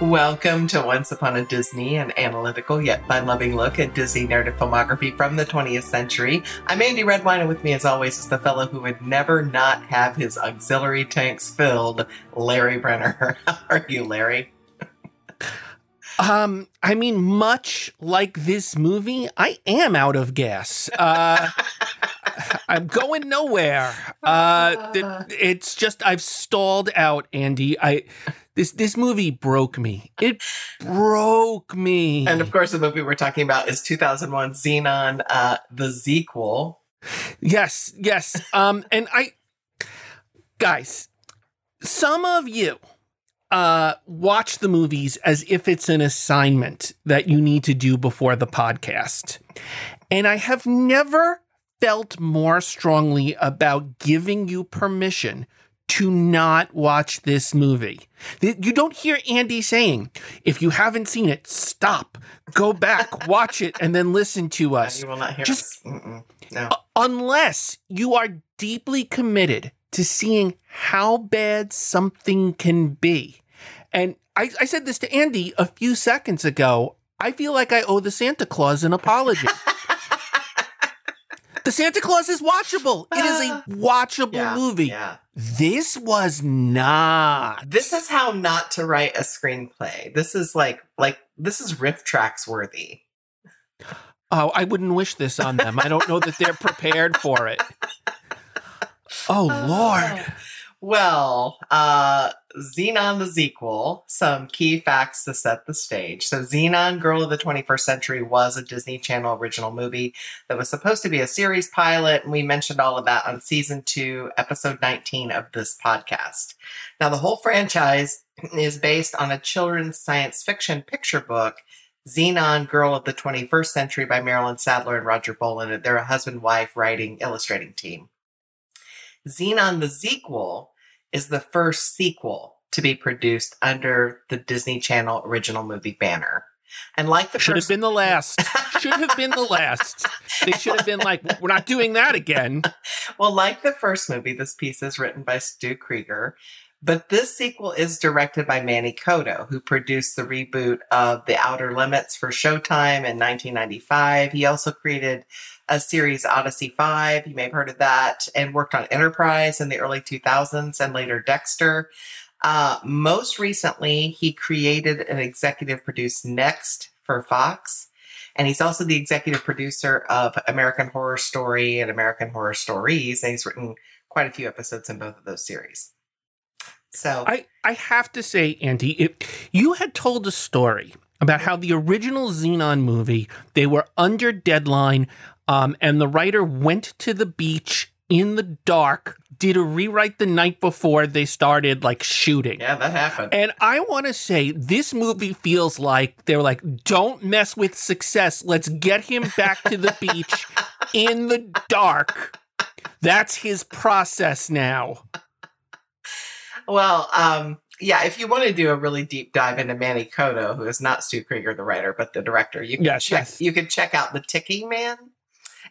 Welcome to Once Upon a Disney, an analytical yet fun-loving look at Disney narrative filmography from the 20th century. I'm Andy Redwine, and with me, as always, is the fellow who would never not have his auxiliary tanks filled, Larry Brenner. How are you, Larry? Um, I mean, much like this movie, I am out of gas. Uh, I'm going nowhere. Uh, it's just I've stalled out, Andy. I this this movie broke me. It broke me. And of course, the movie we're talking about is 2001 Zenon, uh, the sequel. Yes, yes. Um, and I, guys, some of you uh watch the movies as if it's an assignment that you need to do before the podcast. And I have never felt more strongly about giving you permission to not watch this movie. You don't hear Andy saying, if you haven't seen it, stop, go back, watch it, and then listen to us. You will not hear Just, us. No. unless you are deeply committed to seeing how bad something can be. And I, I said this to Andy a few seconds ago. I feel like I owe the Santa Clause an apology. the Santa Clause is watchable. It is a watchable yeah, movie. Yeah. This was not. This is how not to write a screenplay. This is like like this is RiffTrax worthy. Oh, I wouldn't wish this on them. I don't know that they're prepared for it. Oh Lord. Well, uh Zenon the sequel, some key facts to set the stage. So Zenon Girl of the 21st Century was a Disney Channel original movie that was supposed to be a series pilot, and we mentioned all of that on season 2, episode 19 of this podcast. Now the whole franchise is based on a children's science fiction picture book Zenon Girl of the 21st Century by Marilyn Sadler and Roger Bollen. They're a husband wife writing illustrating team. Zenon the sequel is the first sequel to be produced under the Disney Channel original movie banner. And like the Should first have been the last. Should have been the last. They should have been like, we're not doing that again. well, like the first movie, this piece is written by Stu Krieger, but this sequel is directed by Manny Coto, who produced the reboot of The Outer Limits for Showtime in 1995. He also created a series Odyssey 5, you may have heard of that, and worked on Enterprise in the early 2000s and later Dexter. Uh, most recently, he created and executive produced Next for Fox. And he's also the executive producer of American Horror Story and American Horror Stories. And he's written quite a few episodes in both of those series. So I, I have to say, Andy, if you had told a story about how the original Zenon movie, they were under deadline, um, and the writer went to the beach in the dark, did a rewrite the night before they started like shooting. yeah, that happened. And I want to say this movie feels like they're like, don't mess with success. Let's get him back to the beach in the dark. That's his process now. Well, um, yeah, if you want to do a really deep dive into Manny Coto, who is not Stu Krieger, the writer, but the director, you can Yes, check yes. you can check out The Ticking Man.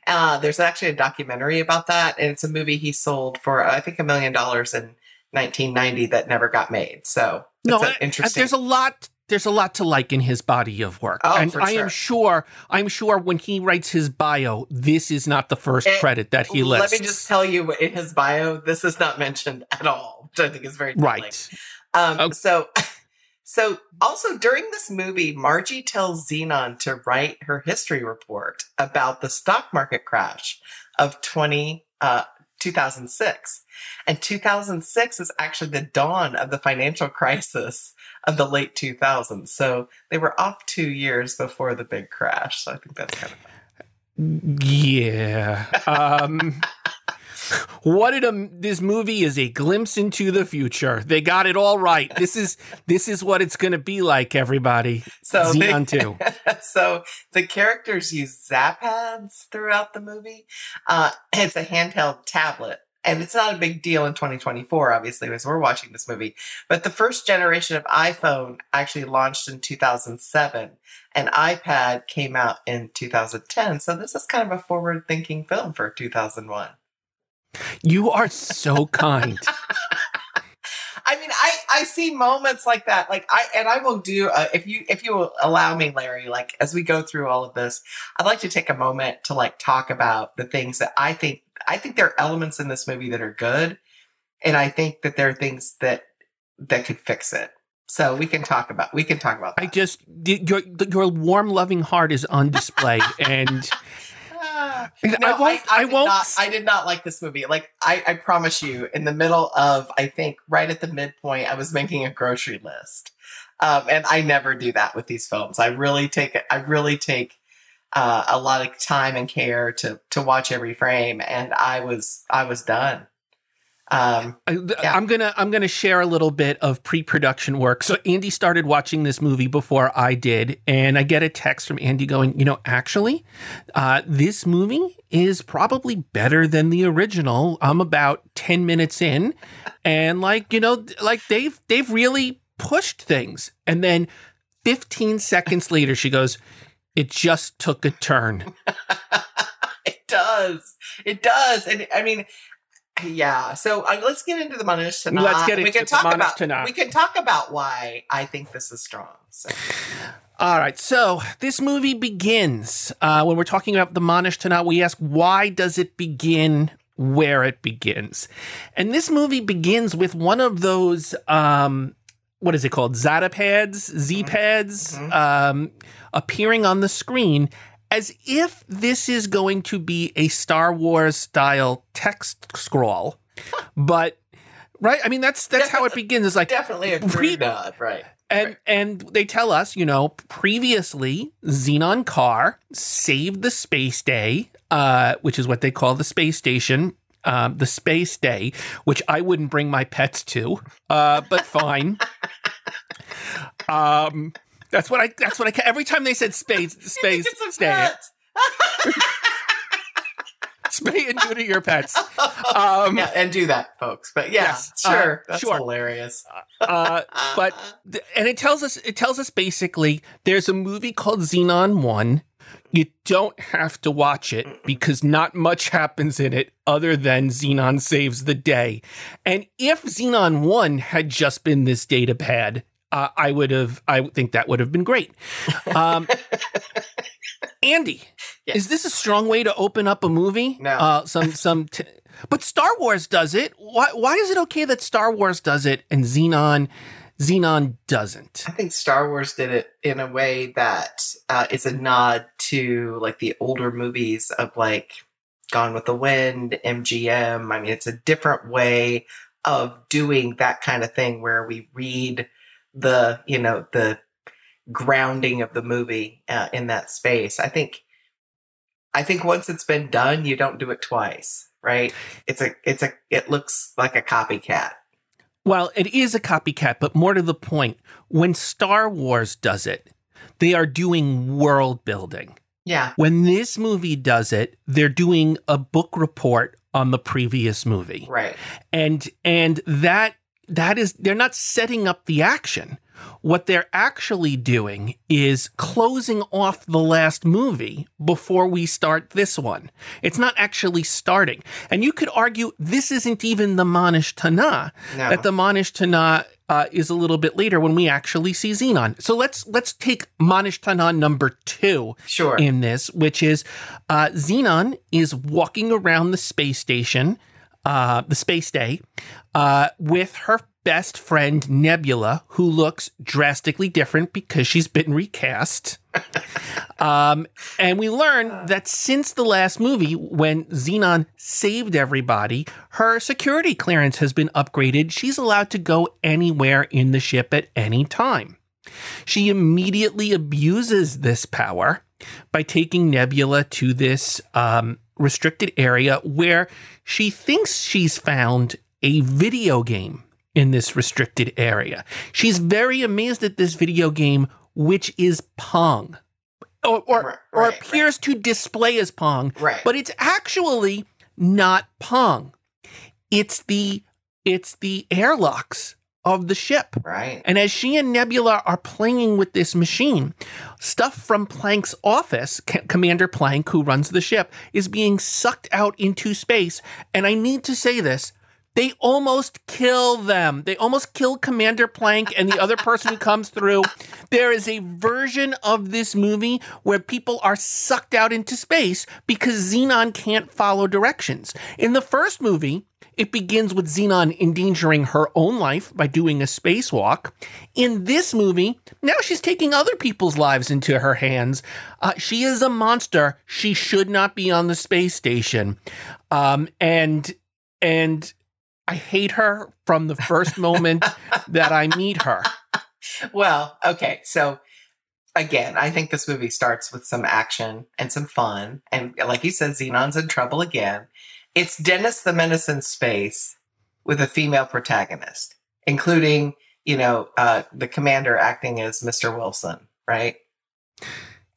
Uh, there's actually a documentary about that, and it's a movie he sold for I think a million dollars in 1990 that never got made. So No, it's an I- interesting. there's a lot. There's a lot to like in his body of work, Oh, and for I sure. am sure. I'm sure when he writes his bio, this is not the first Eh, credit that he lists. Let me just tell you in his bio, this is not mentioned at all, which I think is very telling. right. Um, Okay. So, so also during this movie, Margie tells Zenon to write her history report about the stock market crash of 20, uh, 2006. And 2006 is actually the dawn of the financial crisis of the late 2000s. So they were off two years before the big crash. So I think that's kind of Yeah. Um, what did a, this movie is a glimpse into the future. They got it all right. This is this is what it's going to be like. Everybody. So Zenon too. so the characters use Zapads throughout the movie. Uh, it's a handheld tablet. And it's not a big deal in 2024, obviously, as we're watching this movie. But the first generation of iPhone actually launched in 2007, and iPad came out in 2010. So this is kind of a forward thinking film for 2001. You are so kind. I mean, I, I see moments like that. Like I and I will do uh, if you if you will allow me, Larry. Like as we go through all of this, I'd like to take a moment to like talk about the things that I think I think there are elements in this movie that are good, and I think that there are things that that could fix it. So we can talk about we can talk about. That. I just your your warm, loving heart is on display, and No, I, won't- I, I did won't Not, I did not like this movie. Like I, I promise you, in the middle of, I think right at the midpoint, I was making a grocery list, um, and I never do that with these films. I really take I really take uh, a lot of time and care to to watch every frame, and I was I was done. Um, I, yeah. I'm gonna I'm gonna share a little bit of pre-production work. So Andy started watching this movie before I did, and I get a text from Andy going, you know, actually, uh, this movie is probably better than the original. I'm about ten minutes in, and like you know, like they've they've really pushed things, and then 15 seconds later, she goes, "It just took a turn." it does, it does, and I mean. Yeah, so uh, let's get into the Manish Tanah. Let's get we into can the talk about we can talk about why I think this is strong. So. All right, so this movie begins. Uh, when we're talking about the Manish Tanat, we ask, why does it begin where it begins? And this movie begins with one of those, um, what is it called? Zata pads, Z pads, Mhm. um, appearing on the screen as if this is going to be a Star Wars style text scroll. but, right? I mean, that's that's how it begins. It's like, definitely a Pre- nod, right? and and they tell us, you know, previously Zenon Kar saved the space day, uh, which is what they call the space station, um, the space day, which I wouldn't bring my pets to, uh, but fine. um, that's what I. That's what I. Every time they said space, You think space it's a stay, pet? spay and neuter your pets. Um, yeah, and do that, folks. But yeah, Yes, uh, sure, that's sure. hilarious. uh, but th- and it tells us it tells us basically there's a movie called Zenon 1 you don't have to watch it because not much happens in it other than Zenon saves the day. And if Zenon 1 had just been this data pad, uh, I would have, I think that would have been great. Um, Andy, Yes. is this a strong way to open up a movie? No. Uh, some, some, t- but Star Wars does it. Why, why is it okay that Star Wars does it and Zenon, Zenon doesn't? I think Star Wars did it in a way that uh, is a nod to like the older movies of like Gone with the Wind, MGM. I mean, it's a different way of doing that kind of thing where we read the, you know, the grounding of the movie uh, in that space. I think, I think once it's been done, you don't do it twice, right? It's a, it's a, it looks like a copycat. Well, it is a copycat, but more to the point, when Star Wars does it, they are doing world building. Yeah. When this movie does it, they're doing a book report on the previous movie. Right. And and that that is they're not setting up the action. What they're actually doing is closing off the last movie before we start this one. It's not actually starting. And you could argue this isn't even the Manish Tana No. that the Manish Tana uh, is a little bit later when we actually see Zenon. So let's let's take Manish Tana number two sure. in this, which is uh, Zenon is walking around the space station, uh, the space day, uh, with her best friend Nebula, who looks drastically different because she's been recast. Um, and we learn that since the last movie, when Zenon saved everybody, her security clearance has been upgraded. She's allowed to go anywhere in the ship at any time. She immediately abuses this power by taking Nebula to this um, restricted area where she thinks she's found a video game in this restricted area. She's very amazed at this video game, which is Pong. Or, or, Right, or right, appears to display as Pong, Right. but it's actually not Pong. It's the it's the airlocks of the ship. right. And as she and Nebula are playing with this machine, stuff from Plank's office, C- Commander Plank, who runs the ship, is being sucked out into space. And I need to say this They almost kill them. They almost kill Commander Plank and the other person who comes through. There is a version of this movie where people are sucked out into space because Zenon can't follow directions. In the first movie, it begins with Zenon endangering her own life by doing a spacewalk. In this movie, now she's taking other people's lives into her hands. Uh, she is a monster. She should not be on the space station. Um, and and I hate her from the first moment that I meet her. Well, okay. So again, I think this movie starts with some action and some fun. And like you said, Zenon's in trouble again. It's Dennis the Menace in space with a female protagonist, including, you know, uh, the commander acting as Mr. Wilson, right?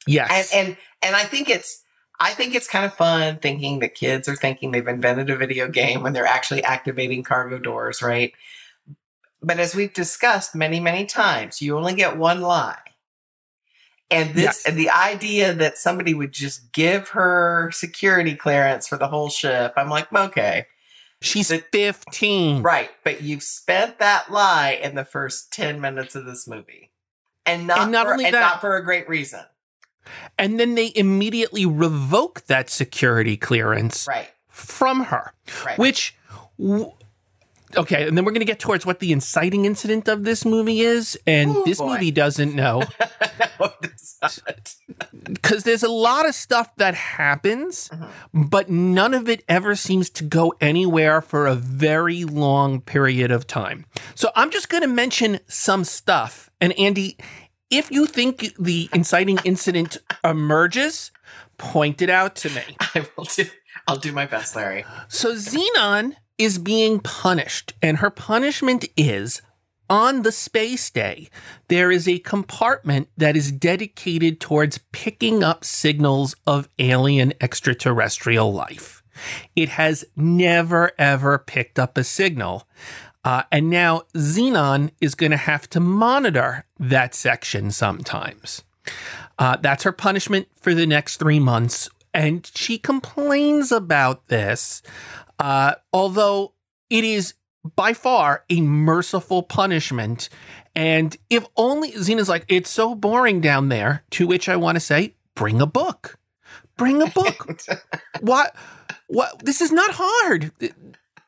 Yes. And and and I think it's I think it's kind of fun thinking that kids are thinking they've invented a video game when they're actually activating cargo doors, right? But as we've discussed many, many times, you only get one lie. And this Yes. and the idea that somebody would just give her security clearance for the whole ship, I'm like, okay, She's the- 15. right. But you've spent that lie in the first 10 minutes of this movie. And not, And not for, only and that- not for a great reason. And then they immediately revoke that security clearance Right. from her, Right. which. W- Okay, and then we're going to get towards what the inciting incident of this movie is. And Ooh, this boy. movie doesn't know no, it's not. because there's a lot of stuff that happens, Mhm. but none of it ever seems to go anywhere for a very long period of time. So I'm just going to mention some stuff. And Andy, if you think the inciting incident emerges, point it out to me. I will do. I'll do my best, Larry. So Zenon is being punished, and her punishment is on the space day, there is a compartment that is dedicated towards picking up signals of alien extraterrestrial life. It has never, ever picked up a signal. Uh, and now Zenon is going to have to monitor that section sometimes. Uh, that's her punishment for the next three months. And she complains about this, uh, although it is by far a merciful punishment. And if only Xena's like, it's so boring down there, to which I want to say, bring a book. Bring a book. what? What? This is not hard.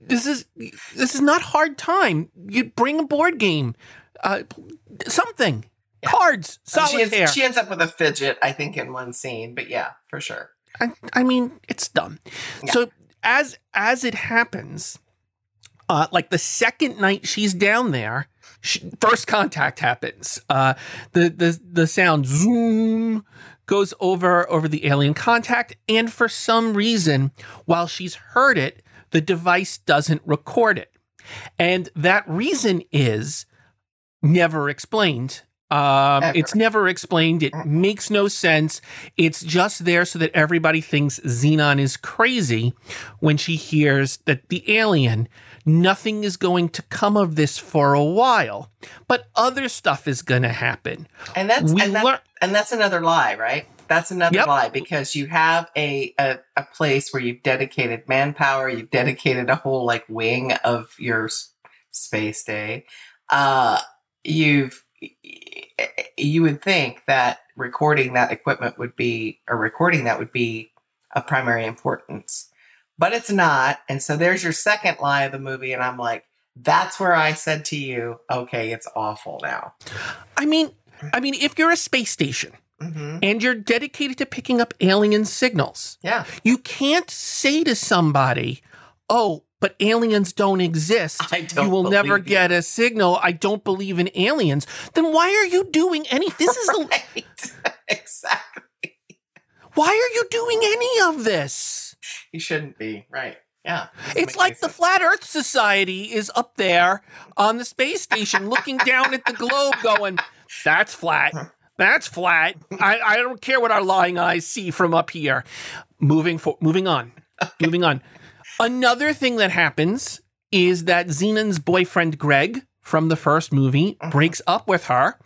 This is this is not hard time. You bring a board game, uh, something, Yeah. cards, she, solitaire. ends, she ends up with a fidget, I think, in one scene. But yeah, for sure. I, I mean, it's dumb. Yeah. So as as it happens, uh, like the second night she's down there, she, first contact happens. Uh, the the the sound zoom goes over over the alien contact, and for some reason, while she's heard it, the device doesn't record it, and that reason is never explained. Um, it's never explained. It makes no sense. It's just there so that everybody thinks Zenon is crazy when she hears that the alien, nothing is going to come of this for a while, but other stuff is going to happen. And that's and, that- learn- and that's another lie, right? That's another Yep. lie because you have a, a a place where you've dedicated manpower, you've dedicated a whole like wing of your space day. Uh, you've you would think that recording that equipment would be or recording that would be of primary importance, but it's not. And so there's your second lie of the movie, and I'm like, that's where I said to you, okay, it's awful now. I mean, I mean, if you're a space station hmm and you're dedicated to picking up alien signals, Yeah. you can't say to somebody, "Oh, but aliens don't exist. I don't you will never you." get a signal. I don't believe in aliens." Then why are you doing any? This is a, right. exactly. why are you doing any of this? You shouldn't be right. Yeah, It's like the sense. Flat Earth Society is up there on the space station looking down at the globe going, that's flat. That's flat. I, I don't care what our lying eyes see from up here. Moving for moving on. Moving on. Another thing that happens is that Zenon's boyfriend Greg from the first movie Mhm. breaks up with her,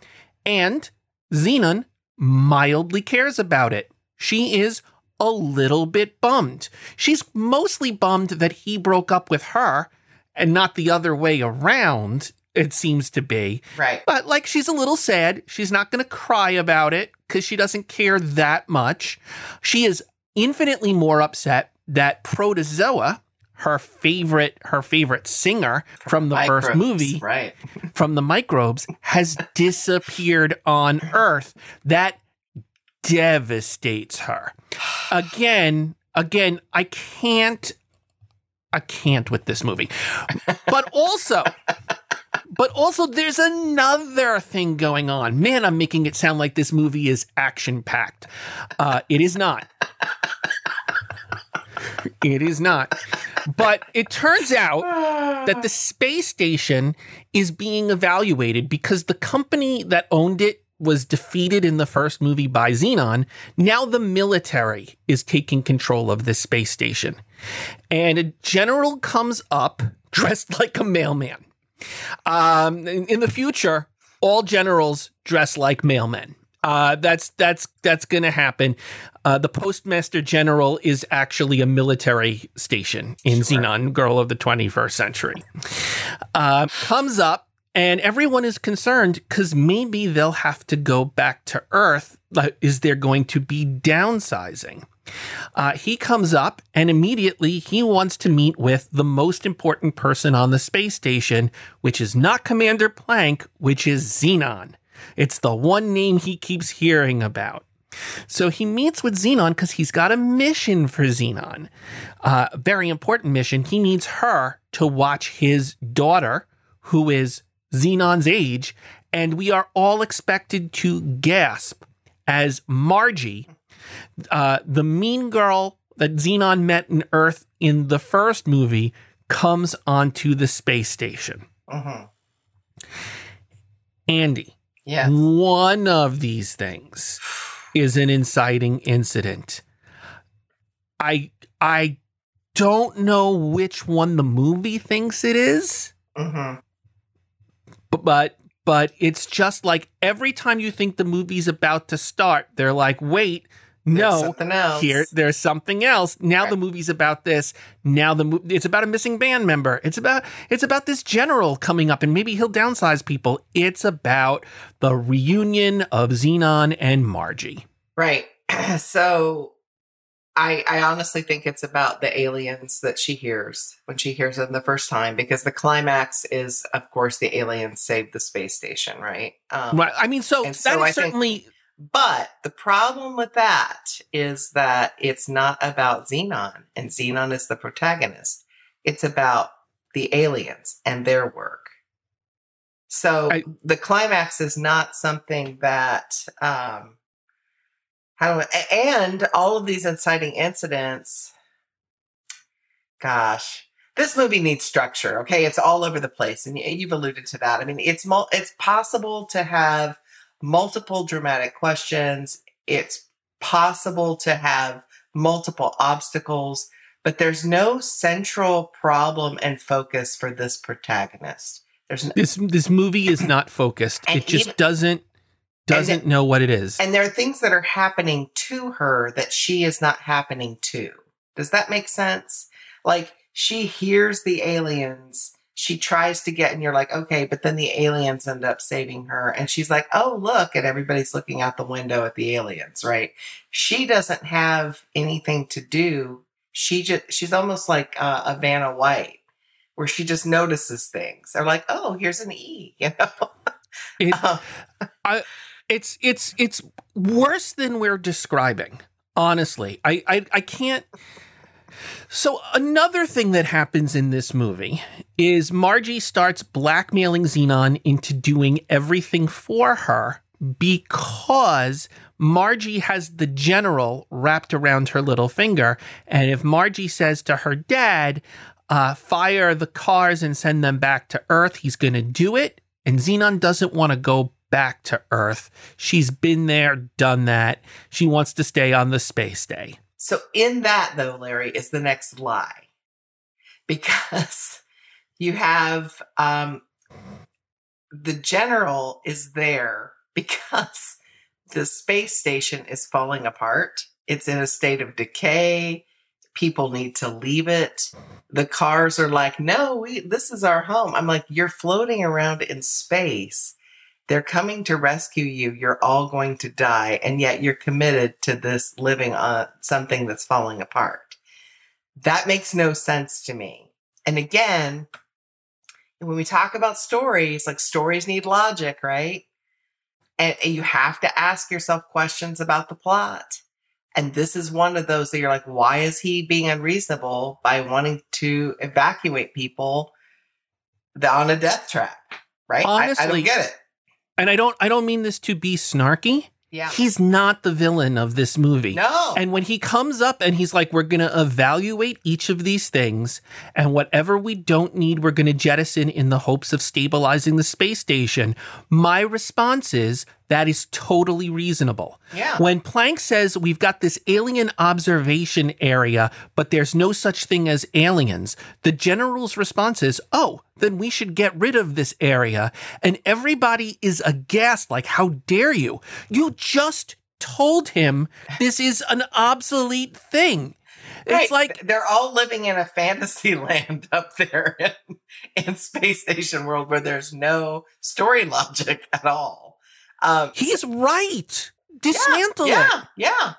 and Zenon mildly cares about it. She is a little bit bummed. She's mostly bummed that he broke up with her and not the other way around. It seems to be. Right. But like she's a little sad. She's not going to cry about it because she doesn't care that much. She is infinitely more upset that Protozoa, her favorite her favorite singer from the Microbes, first movie, Right. from the microbes, has disappeared on Earth. That devastates her. Again, again, I can't I can't with this movie. But also but also there's another thing going on. Man, I'm making it sound like this movie is action packed. Uh, it is not. It is not. But it turns out that the space station is being evaluated because the company that owned it was defeated in the first movie by Zenon. Now the military is taking control of this space station. And a general comes up dressed like a mailman. Um, in, in the future, all generals dress like mailmen. Uh, that's that's that's going to happen. Uh, the postmaster general is actually a military station in Sure. Zenon, Girl of the 21st Century. Uh, comes up, and everyone is concerned because maybe they'll have to go back to Earth. Is there going to be downsizing? Uh, he comes up and immediately he wants to meet with the most important person on the space station, which is not Commander Plank, which is Zenon. It's the one name he keeps hearing about. So he meets with Zenon because he's got a mission for Zenon. Uh, a very important mission. He needs her to watch his daughter, who is Zenon's age, and we are all expected to gasp as Margie, uh, the mean girl that Zenon met in Earth in the first movie, comes onto the space station. hmm Andy, Yeah. one of these things is an inciting incident. I I don't know which one the movie thinks it is, hmm but but it's just like every time you think the movie's about to start, they're like, "Wait, no, something else. here there's something else now Right. the movie's about this now the mo- it's about a missing band member it's about it's about this general coming up and maybe he'll downsize people it's about the reunion of zenon and margie Right. so I I honestly think it's about the aliens that she hears when she hears them the first time because the climax is of course the aliens save the space station, right? Um, right i mean so that so is I think- certainly But the problem with that is that it's not about Zenon and Zenon is the protagonist. It's about the aliens and their work. So I- the climax is not something that um how do I, and all of these inciting incidents gosh this movie needs structure okay it's all over the place and you've alluded to that i mean it's mul- it's possible to have multiple dramatic questions it's possible to have multiple obstacles but there's no central problem and focus for this protagonist there's no, this this movie is not focused it just even- doesn't doesn't know what it is and there are things that are happening to her that she is not happening to. Does that make sense? Like she hears the aliens, she tries to get, and you're like, okay, but then the aliens end up saving her, and she's like, oh look, and everybody's looking out the window at the aliens, right? She doesn't have anything to do. She just she's almost like uh, a Vanna White, where she just notices things. They're like, oh, here's an E, you know. It- Um, it's it's it's worse than we're describing honestly I, I i can't so another thing that happens in this movie is margie starts blackmailing zenon into doing everything for her because margie has the general wrapped around her little finger and if margie says to her dad uh, fire the Kars and send them back to earth he's going to do it and zenon doesn't want to go back to Earth. She's been there, done that. She wants to stay on the space day. So in that though, Larry, is the next lie. Because you have um the general is there because the space station is falling apart. It's in a state of decay. people need to leave it. The Kars are like, no, we, this is our home. I'm like, you're floating around in space. They're coming to rescue you. You're all going to die. And yet you're committed to this living on something that's falling apart. That makes no sense to me. And again, when we talk about stories, like stories need logic, right? And, you have to ask yourself questions about the plot. And this is one of those that you're like, why is he being unreasonable by wanting to evacuate people on a death trap? Right? Honestly, I, I don't get it. And I don't I don't mean this to be snarky. Yeah. He's not the villain of this movie. No. And when he comes up and he's like, we're going to evaluate each of these things, and whatever we don't need, we're going to jettison in the hopes of stabilizing the space station. My response is, that is totally reasonable. Yeah. When Plank says we've got this alien observation area, but there's no such thing as aliens, the general's response is, oh, then we should get rid of this area. And everybody is aghast, like, how dare you? You just told him this is an obsolete thing. It's Right. like, they're all living in a fantasy land up there in, in Space Station World where there's no story logic at all. Um, he's right. Dismantle yeah, it. Yeah, yeah.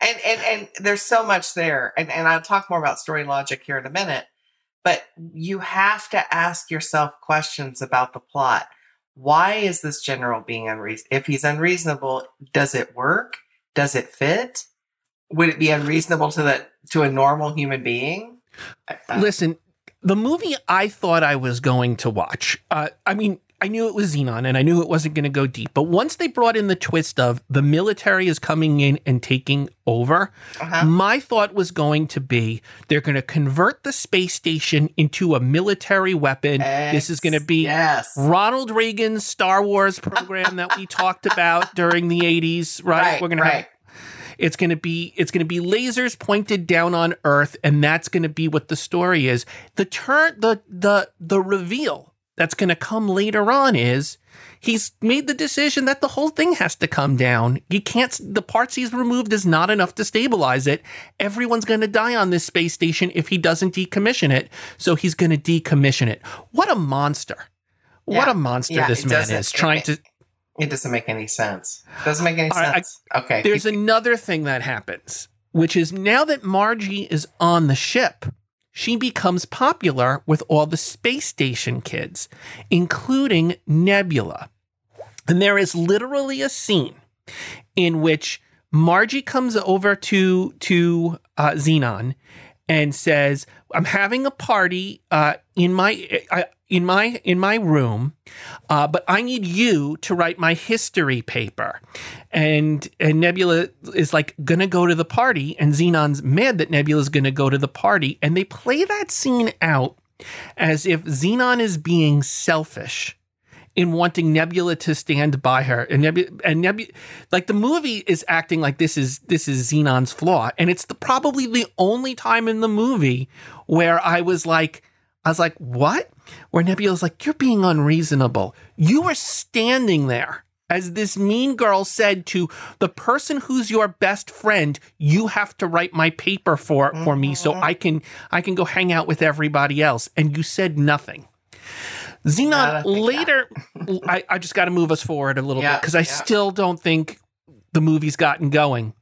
And and and there's so much there. And and I'll talk more about story logic here in a minute. But you have to ask yourself questions about the plot. Why is this general being unreasonable? If he's unreasonable, does it work? Does it fit? Would it be unreasonable to the to a normal human being? Listen, the movie I thought I was going to watch, uh, I mean, I knew it was Zenon and I knew it wasn't going to go deep. But once they brought in the twist of the military is coming in and taking over, uh-huh. my thought was going to be they're going to convert the space station into a military weapon. this is going to be yes. Ronald Reagan's Star Wars program that we talked about during the 80s, right? Right, We're going to right. have it's going to be it's going to be lasers pointed down on earth and that's going to be what the story is. The turn the the the reveal that's going to come later on is he's made the decision that the whole thing has to come down. You can't the parts he's removed is not enough to stabilize it. Everyone's going to die on this space station if he doesn't decommission it. So he's going to decommission it. What a monster. What a monster Yeah, this it man is trying it- to It doesn't make any sense. Doesn't make any right, I- sense. okay. There's another thing that happens, which is now that Margie is on the ship, she becomes popular with all the space station kids, including Nebula. And there is literally a scene in which Margie comes over to to uh, Zenon and says, "I'm having a party uh, in my uh, in my in my room, uh, but I need you to write my history paper." And and Nebula is like gonna go to the party, and Zenon's mad that Nebula's gonna go to the party, and they play that scene out as if Zenon is being selfish in wanting Nebula to stand by her, and Nebula, and Nebula, like the movie is acting like this is this is Zenon's flaw, and it's the, probably the only time in the movie where I was like, I was like, what? Where Nebula's like, you're being unreasonable. You were standing there. As this mean girl said to the person who's your best friend, you have to write my paper for for me so I can I can go hang out with everybody else. And you said nothing. Not Zenon a thing, yeah. later, I, I just got to move us forward a little Yeah, bit because I yeah. still don't think the movie's gotten going.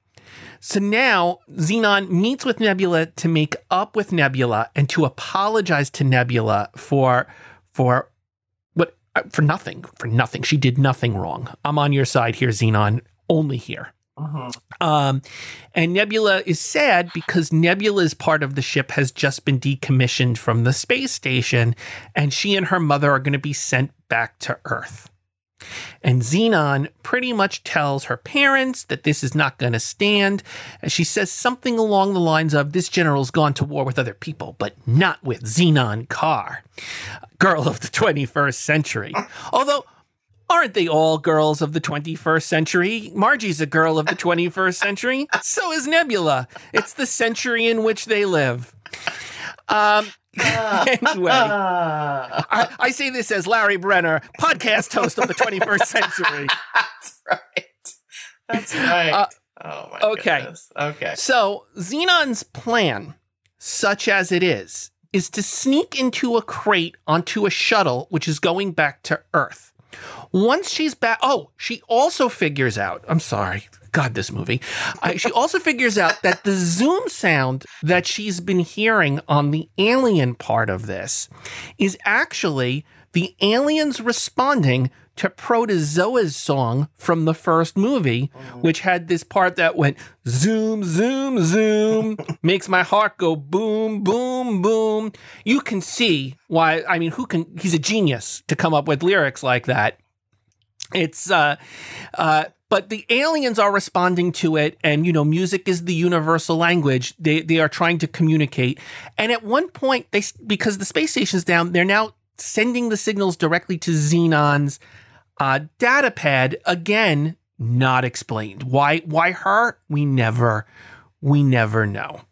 So now Zenon meets with Nebula to make up with Nebula and to apologize to Nebula for for what uh, for nothing for nothing. She did nothing wrong. I'm on your side here, Zenon. Only here. Mhm. Um, and Nebula is sad because Nebula's part of the ship has just been decommissioned from the space station, and she and her mother are going to be sent back to Earth. And Zenon pretty much tells her parents that this is not going to stand. And she says something along the lines of This general's gone to war with other people, but not with Zenon Kar, girl of the 21st century. Although, aren't they all girls of the 21st century? Margie's a girl of the 21st century. So is Nebula. It's the century in which they live. Um, anyway. Ah, I, I say this as Larry Brenner, podcast host of the 21st century. that's right. That's right. Uh, oh my okay. goodness. Okay. So, Zenon's plan such as it is, is to sneak into a crate onto a shuttle which is going back to Earth. Once she's back, oh, she also figures out, I'm sorry, God, this movie. She also figures out that the Zoom sound that she's been hearing on the alien part of this is actually the aliens responding to Protozoa's song from the first movie, which had this part that went zoom, zoom, zoom, makes my heart go boom, boom, boom. You can see why, I mean, who can, he's a genius to come up with lyrics like that. It's, uh, uh, but the aliens are responding to it and you know music is the universal language. They they are trying to communicate. And at one point they because the space station's down they're now sending the signals directly to zenon's uh, data pad. Again not explained. Why why her? We never we never know.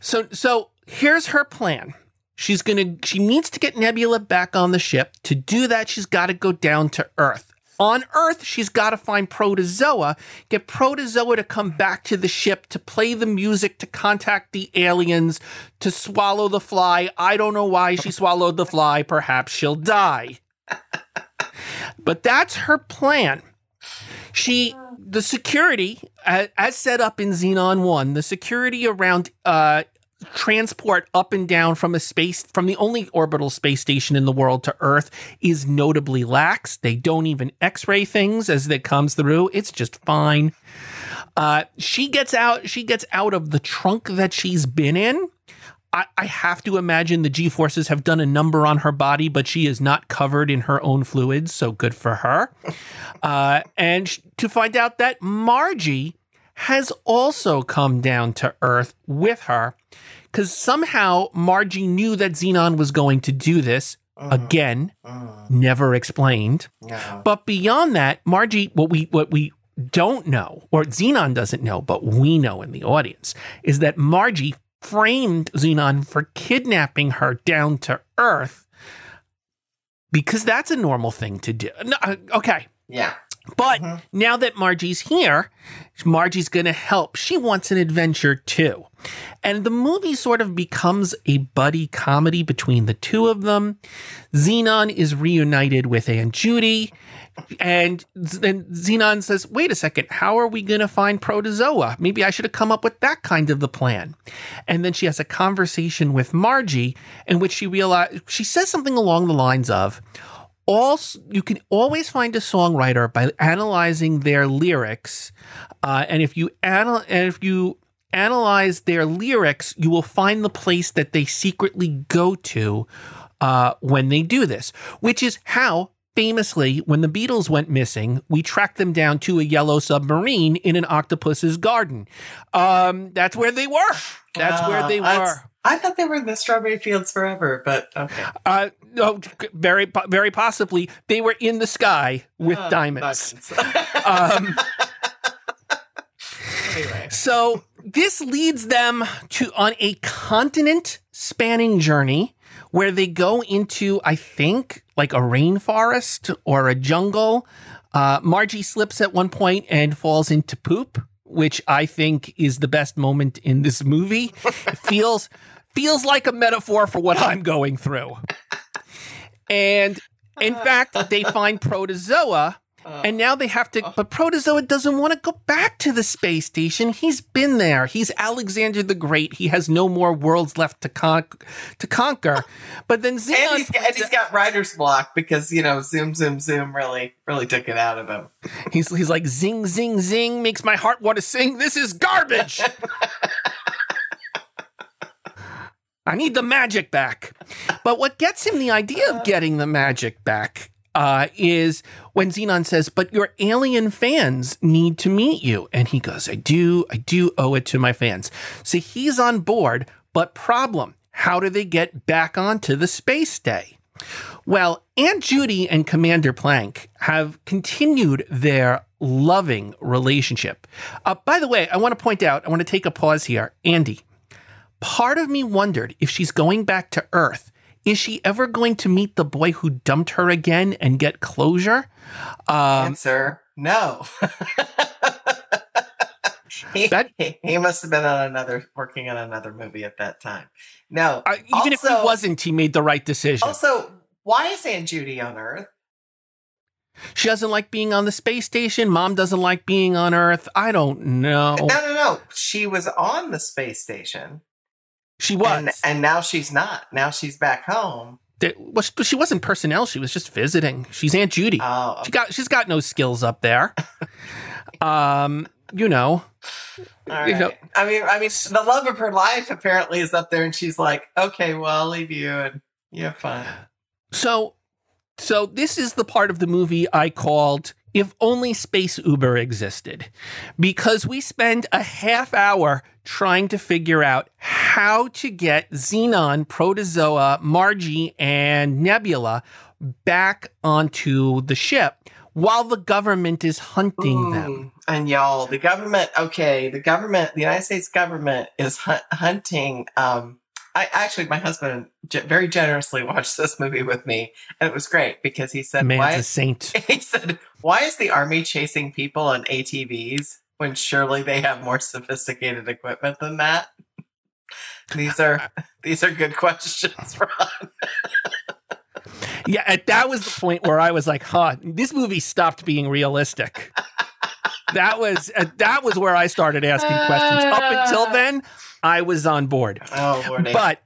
So so here's her plan. She's gonna she needs to get nebula back on the ship. To do that she's got to go down to earth on Earth, she's got to find Protozoa, get Protozoa to come back to the ship to play the music, to contact the aliens, to swallow the fly. I don't know why she swallowed the fly. Perhaps she'll die. but that's her plan. She, the security, as set up in Zenon 1, the security around uh, transport up and down from a space from the only orbital space station in the world to Earth is notably lax. They don't even X-ray things as it comes through. It's just fine. Uh, she gets out. She gets out of the trunk that she's been in. I, I have to imagine the G forces have done a number on her body, but she is not covered in her own fluids, so good for her. Uh, and to find out that Margie has also come down to Earth with her because somehow Margie knew that Zenon was going to do this. Mm. Again, mm. never explained. But beyond that, Margie, what we what we don't know, or Zenon doesn't know, but we know in the audience, is that Margie framed Zenon for kidnapping her down to Earth because that's a normal thing to do. No, uh, okay. Yeah. But mm-hmm. now that Margie's here, Margie's going to help. She wants an adventure too. And the movie sort of becomes a buddy comedy between the two of them. Zenon is reunited with Aunt Judy. And then Zenon says, wait a second, how are we going to find Protozoa? Maybe I should have come up with that kind of the plan. And then she has a conversation with Margie in which she realizes, she says something along the lines of, all you can always find a songwriter by analyzing their lyrics, uh, and if you anal- and if you analyze their lyrics, you will find the place that they secretly go to uh, when they do this, which is how. Famously, when the Beatles went missing, we tracked them down to a yellow submarine in an octopus's garden. Um, that's where they were. That's uh, where they were. I thought they were in the strawberry fields forever, but okay. Uh, no, very, very possibly they were in the sky with uh, diamonds. um, anyway. So this leads them to on a continent spanning journey where they go into, I think, like a rainforest or a jungle. Uh, Margie slips at one point and falls into poop which I think is the best moment in this movie. Feels feels like a metaphor for what I'm going through. And in uh-huh. fact, they find protozoa Uh, and now they have to, uh. but Protozoa doesn't want to go back to the space station. He's been there. He's Alexander the Great. He has no more worlds left to con- to conquer. But then Zenon, and he's, got, and he's got writer's block because you know Zoom Zoom Zoom really really took it out of him. He's he's like zing zing zing makes my heart want to sing. This is garbage. I need the magic back. But what gets him the idea of uh. getting the magic back uh, is when Zenon says, But your alien fans need to meet you. And he goes, I do, I do owe it to my fans. So he's on board, but problem how do they get back onto the space day? Well, Aunt Judy and Commander Plank have continued their loving relationship. Uh, by the way, I want to point out, I want to take a pause here. Andy, part of me wondered if she's going back to Earth is she ever going to meet the boy who dumped her again and get closure? Um, Answer no. He, That- he, must have been on another working on another movie at that time. No. Uh, even if he wasn't, he made the right decision. Also, why is Aunt Judy on Earth? she doesn't like being on the space station. Mom doesn't like being on Earth. I don't know. No, no, no. She was on the space station. She was. And, and now she's not. Now she's back home. That- well, she, she wasn't personnel. She was just visiting. She's Aunt Judy. Oh, she got. She's got no skills up there. um, you know. all you right. know- I mean, I mean, the love of her life apparently is up there, and she's like, "Okay, well, I'll leave you, and you're fine." So, so this is the part of the movie I called "If Only Space Uber Existed," because we spend a half hour trying to figure out how to get Zenon, Protozoa, Margie, and Nebula back onto the ship while the government is hunting them. Mm. And y'all, the government, okay, the government, the United States government is hunt- hunting. Um, I actually, my husband very generously watched this movie with me, and it was great because he said, Man's "Why?" a saint. He said, "Why is the army chasing people on ATVs when surely they have more sophisticated equipment than that?" These are these are good questions, Ron. Yeah, that was the point where I was like, "Huh, this movie stopped being realistic." that was uh, that was where I started asking questions. Up until then, I was on board. Oh. But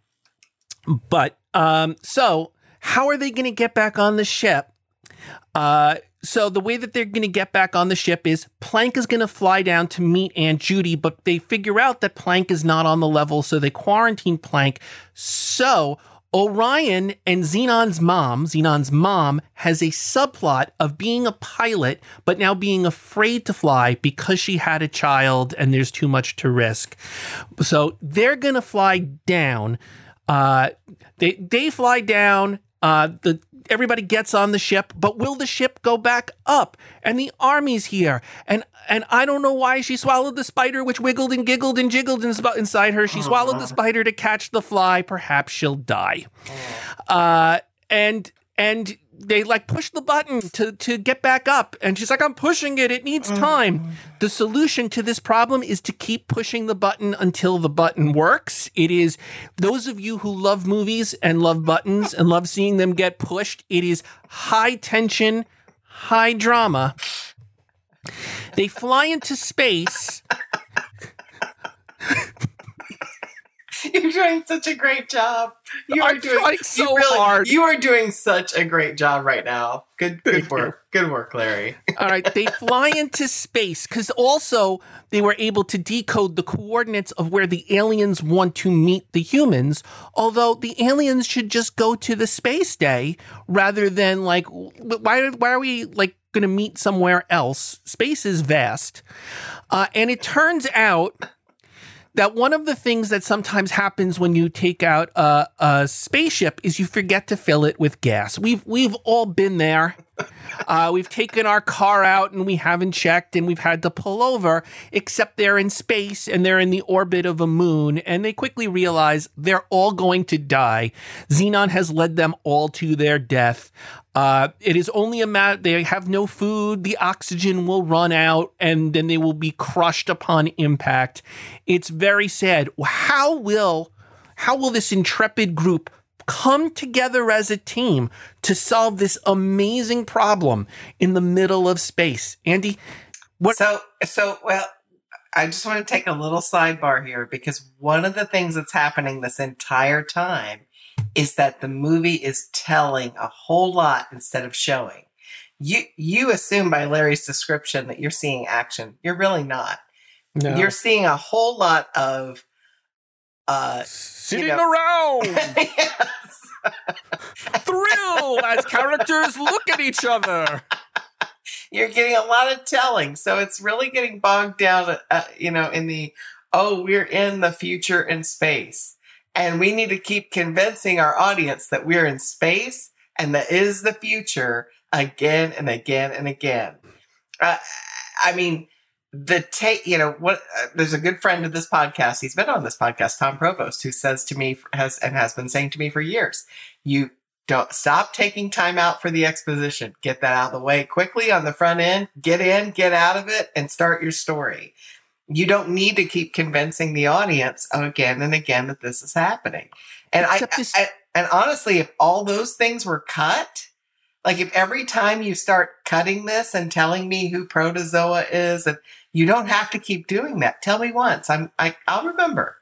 but um so how are they going to get back on the ship? Uh so the way that they're going to get back on the ship is Plank is going to fly down to meet Aunt Judy, but they figure out that Plank is not on the level, so they quarantine Plank. So Orion and Zenon's mom, Zenon's mom, has a subplot of being a pilot, but now being afraid to fly because she had a child and there's too much to risk. So they're gonna fly down. Uh, they they fly down. Uh, the everybody gets on the ship, but will the ship go back up? And the army's here, and and I don't know why she swallowed the spider, which wiggled and giggled and jiggled ins- inside her. She swallowed the spider to catch the fly. Perhaps she'll die. Uh, and and they like push the button to to get back up, and she's like, "I'm pushing it. It needs mm. time." The solution to this problem is to keep pushing the button until the button works. It is those of you who love movies and love buttons and love seeing them get pushed. It is high tension, high drama. They fly into space. You're doing such a great job. You are I'm doing trying you so really- hard. You are doing such a great job right now. Good, good work. Good work, Larry. All right, they fly into space because also they were able to decode the coordinates of where the aliens want to meet the humans. Although the aliens should just go to the space day rather than like, why? Why are we like going to meet somewhere else? Space is vast, uh, and it turns out that one of the things that sometimes happens when you take out a, a spaceship is you forget to fill it with gas. We've we've all been there. Uh, we've taken our car out and we haven't checked, and we've had to pull over. Except they're in space and they're in the orbit of a moon, and they quickly realize they're all going to die. Zenon has led them all to their death. Uh, it is only a matter, they have no food, the oxygen will run out, and then they will be crushed upon impact. It's very sad. How will, how will this intrepid group come together as a team to solve this amazing problem in the middle of space? Andy, What- So, so well, I just want to take a little sidebar here because one of the things that's happening this entire time is that the movie is telling a whole lot instead of showing. You you assume by Larry's description that you're seeing action. You're really not. no. You're seeing a whole lot of uh sitting know- around, yes. thrill as characters look at each other. you're getting a lot of telling. So it's really getting bogged down, uh, you know, in the, oh, we're in the future in space. And we need to keep convincing our audience that we're in space and that is the future again and again and again. Uh, I mean, the take, you know, what, uh, there's a good friend of this podcast. He's been on this podcast, Tom Provost, who says to me, has, and has been saying to me for years, you don't stop taking time out for the exposition. Get that out of the way quickly on the front end. Get in, get out of it, and start your story. You don't need to keep convincing the audience again and again that this is happening. And I, this- I and honestly, if all those things were cut, like if every time you start cutting this and telling me who protozoa is, and you don't have to keep doing that. Tell me once. I'm I, I'll remember.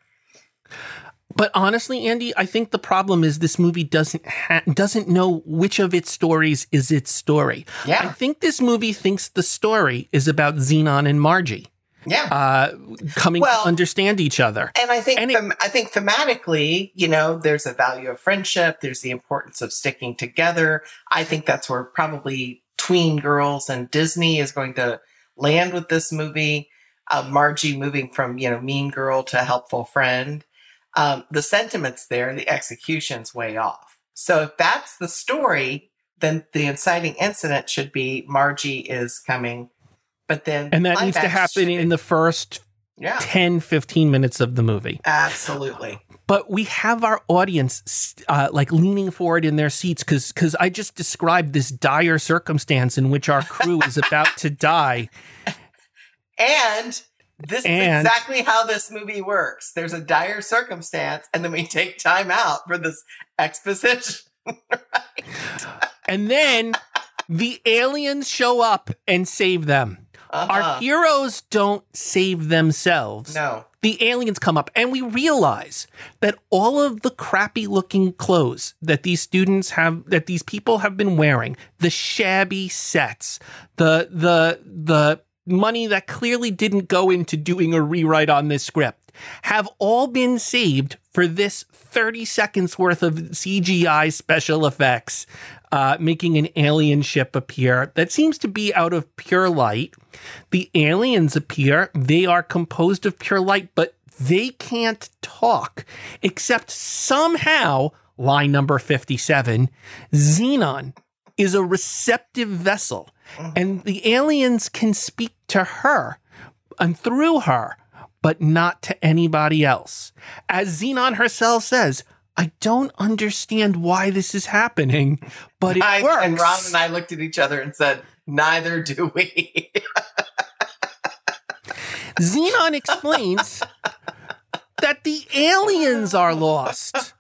But honestly, Andy, I think the problem is this movie doesn't ha- doesn't know which of its stories is its story. Yeah. I think this movie thinks the story is about Zenon and Margie Yeah. uh, coming Well- to understand each other. And I think And it- I think thematically, you know, there's a value of friendship. There's the importance of sticking together. I think that's where probably tween girls and Disney is going to land with this movie. Uh, Margie moving from you know mean girl to helpful friend. Um, the sentiments there, the execution's way off. So if that's the story, then the inciting incident should be Margie is coming. But then And that needs to happen in the first yeah, 10, 15 minutes of the movie. absolutely. But we have our audience uh, like leaning forward in their seats because because I just described this dire circumstance in which our crew is about to die. And this And- is exactly how this movie works. There's a dire circumstance, and then we take time out for this exposition. And then the aliens show up and save them. Our Uh-huh. heroes don't save themselves. no. The aliens come up and we realize that all of the crappy looking clothes that these students have that these people have been wearing, the shabby sets, the the the money that clearly didn't go into doing a rewrite on this script have all been saved for this 30 seconds worth of CGI special effects, uh, making an alien ship appear that seems to be out of pure light. The aliens appear, they are composed of pure light, but they can't talk, except somehow, line number 57, Zenon is a receptive vessel, and the aliens can speak to her and through her, but not to anybody else. As Zenon herself says, I don't understand why this is happening, but it I, works. and Ron and I looked at each other and said, Neither do we. Zenon explains that the aliens are lost.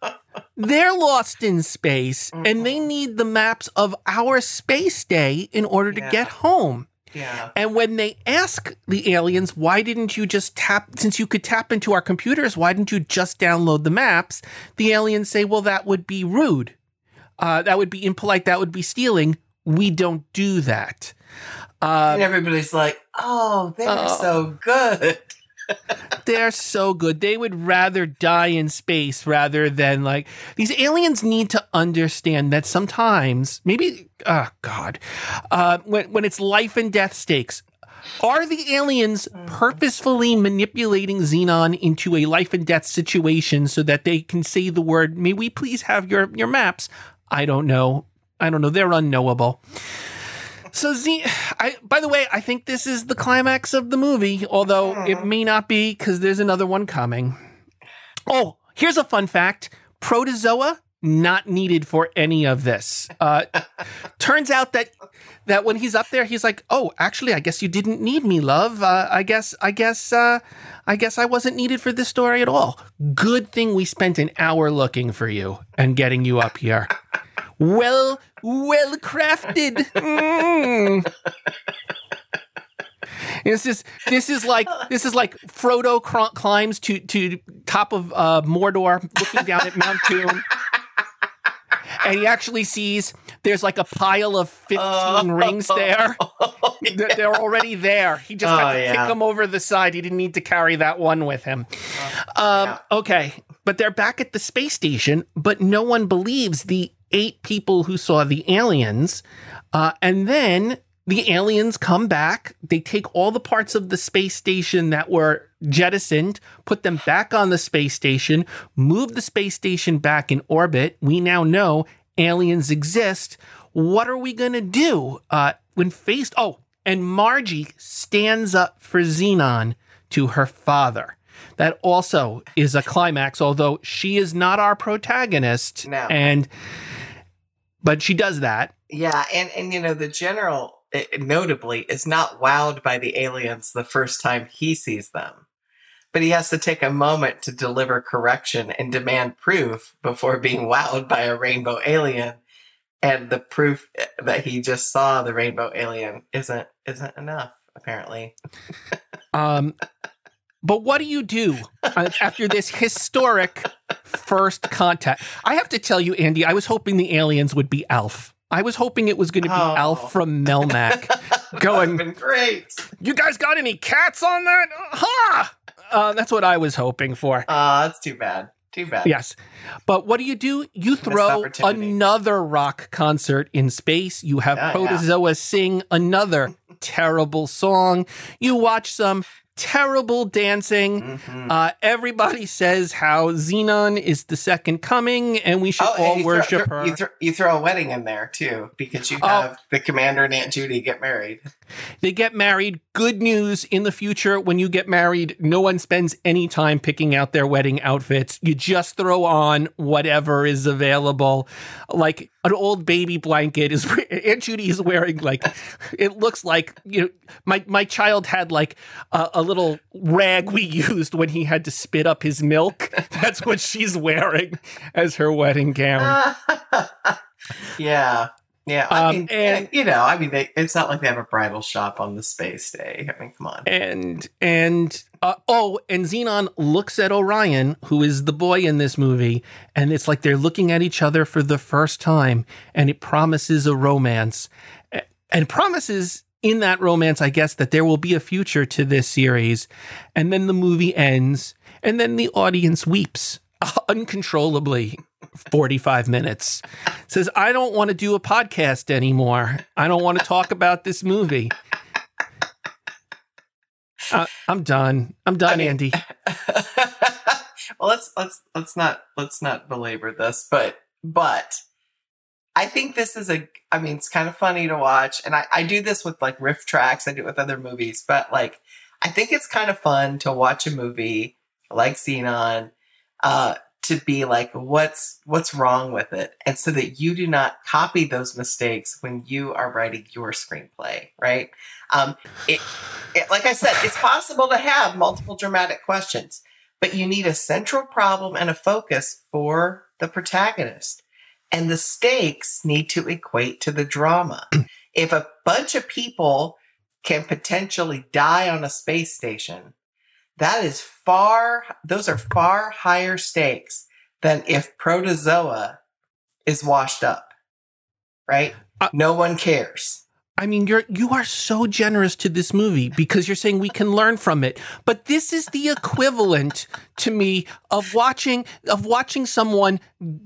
They're lost in space and they mm-hmm. need the maps of our space day in order to Yeah. get home. Yeah. And when they ask the aliens, why didn't you just tap, since you could tap into our computers, why didn't you just download the maps? The aliens say, well, that would be rude. Uh, that would be impolite. That would be stealing. We don't do that. Uh, and everybody's like, Oh, they're Oh. so good. They're so good. They would rather die in space rather than like these aliens need to understand that sometimes maybe oh god uh, when when it's life and death stakes. Are the aliens purposefully manipulating Zenon into a life and death situation so that they can say the word, may we please have your, your maps? I don't know. I don't know. They're unknowable. So Z, I by the way, I think this is the climax of the movie, although it may not be because there's another one coming. Oh, here's a fun fact: protozoa not needed for any of this. Uh, turns out that that when he's up there, he's like, "Oh, actually, I guess you didn't need me, love. Uh, I guess, I guess, uh, I guess I wasn't needed for this story at all. Good thing we spent an hour looking for you and getting you up here. Well, well crafted. Mm. This is this is like this is like Frodo cr- climbs to to top of uh, Mordor, looking down at Mount Doom, and he actually sees there's like a pile of fifteen rings there. They're, they're already there. He just Oh, to yeah. kick them over the side. He didn't need to carry that one with him. Um, yeah. Okay, but they're back at the space station, but no one believes the eight people who saw the aliens. Uh, and then the aliens come back. They take all the parts of the space station that were jettisoned, put them back on the space station, move the space station back in orbit. We now know aliens exist. What are we going to do uh, when faced? Oh, and Margie stands up for Zenon to her father. That also is a climax, although she is not our protagonist. No. And but she does that. Yeah, and and you know the general eh, notably, is not wowed by the aliens the first time he sees them. But he has to take a moment to deliver correction and demand proof before being wowed by a rainbow alien. And the proof eh, that he just saw the rainbow alien isn't isn't enough, apparently. Um, but what do you do uh, after this historic first contact? I have to tell you, Andy, I was hoping the aliens would be Alf. I was hoping it was going to be Oh. Alf from Melmac going, great. You guys got any cats on that? Ha! Uh, that's what I was hoping for. Ah, that's too bad. Too bad. Yes. But what do you do? You throw another rock concert in space. You have Yeah, yeah. Protozoa sing another terrible song. You watch some terrible dancing. Mhm. Uh, everybody says how Zenon is the second coming and we should Oh, all worship throw, her. You, throw, you throw a wedding in there too, because you Oh. have the commander and Aunt Judy get married. They get married. Good news in the future when you get married, no one spends any time picking out their wedding outfits. You just throw on whatever is available. Like an old baby blanket is Aunt Judy is wearing like it looks like you know my my child had like a, a little rag we used when he had to spit up his milk. That's what she's wearing as her wedding gown. yeah. Yeah. I Um, mean, and- you know, I mean, they, it's not like they have a bridal shop on the space day. I mean, come on. and and uh, oh and zenon looks at orion who is the boy in this movie and it's like they're looking at each other for the first time and it promises a romance and promises in that romance i guess that there will be a future to this series and then the movie ends and then the audience weeps uncontrollably 45 minutes says i don't want to do a podcast anymore i don't want to talk about this movie uh, I'm done. I'm done, I mean- Andy. well, let's let's let's not let's not belabor this, but but I think this is a. I mean, it's kind of funny to watch, and I I do this with like RiffTrax. I do it with other movies, but like I think it's kind of fun to watch a movie like Zenon. Uh, to be like what's what's wrong with it? And so that you do not copy those mistakes when you are writing your screenplay right? Um it, it like i said it's possible to have multiple dramatic questions but you need a central problem and a focus for the protagonist. And the stakes need to equate to the drama. If a bunch of people can potentially die on a space station that is far those are far higher stakes than if protozoa is washed up right? Uh, no one cares I mean, you're you are so generous to this movie because you're saying we can learn from it. But this is the equivalent to me of watching of watching someone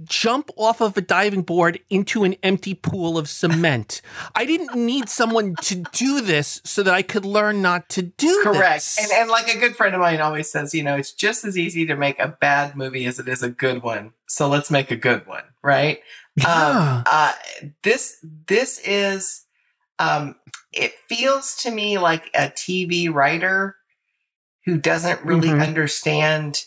jump off of a diving board into an empty pool of cement. I didn't need someone to do this so that I could learn not to do correct this. and, and like a good friend of mine always says you know it's just as easy to make a bad movie as it is a good one so let's make a good one right Yeah. um, uh, this this is um, it feels to me like a TV writer who doesn't really Mhm. understand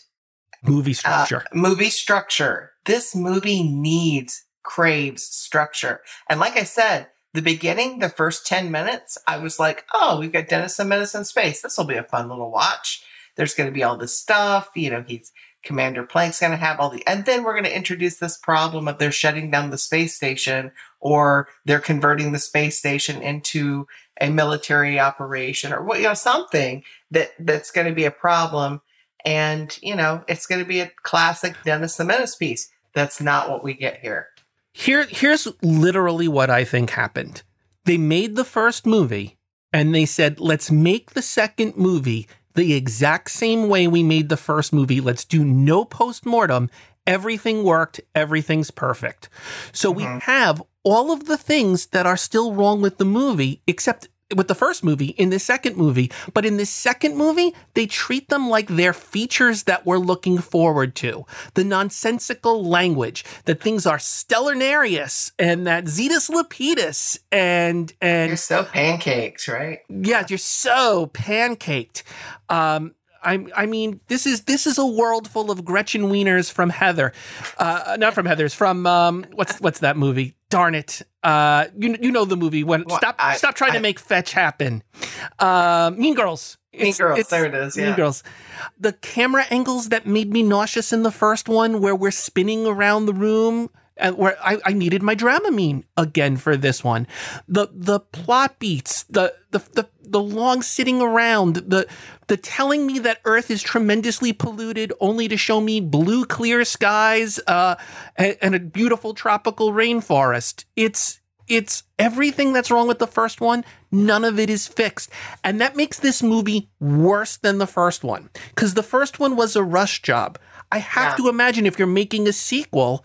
movie structure. movie structure. This movie needs craves structure, and like I said, the beginning, the first ten minutes, I was like, "Oh, we've got Dennis the Menace in space. This will be a fun little watch." There's going to be all this stuff, you know. He's Commander Plank's going to have all the, and then we're going to introduce this problem of they're shutting down the space station or they're converting the space station into a military operation or what, you know, something that that's going to be a problem. And you know, it's going to be a classic Dennis the Menace piece. That's not what we get here. Here, here's literally what I think happened. They made the first movie and they said, let's make the second movie the exact same way we made the first movie. Let's do no post mortem. Everything worked. Everything's perfect. So we Mhm. have all of the things that are still wrong with the movie, except with the first movie in the second movie. But in the second movie, they treat them like they're features that we're looking forward to. The nonsensical language, that things are stellarnarius and that Zetus Lapidus and You're and so pancakes, right? yeah, you're so pancaked. Um, I I mean, this is this is a world full of Gretchen Wieners from Heather, uh, not from Heather's, from um, what's what's that movie? Darn it! Uh, you you know the movie when Well, stop I- stop trying I- to make fetch happen. Uh, mean Girls. Mean Girls, there it is, Mean. Girls. The camera angles that made me nauseous in the first one, where we're spinning around the room, and where I, I needed my Dramamine again for this one. The the plot beats, the the the, the long sitting around, the the telling me that Earth is tremendously polluted, only to show me blue clear skies, uh, and, and a beautiful tropical rainforest. It's it's everything that's wrong with the first one. None of it is fixed. And that makes this movie worse than the first one. Because the first one was a rush job. I have Yeah. to imagine if you're making a sequel,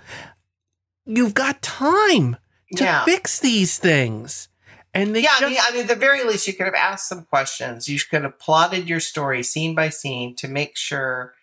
you've got time to Yeah. fix these things. And they yeah, just, I mean, I mean, at the very least, you could have asked some questions. You could have plotted your story scene by scene to make sure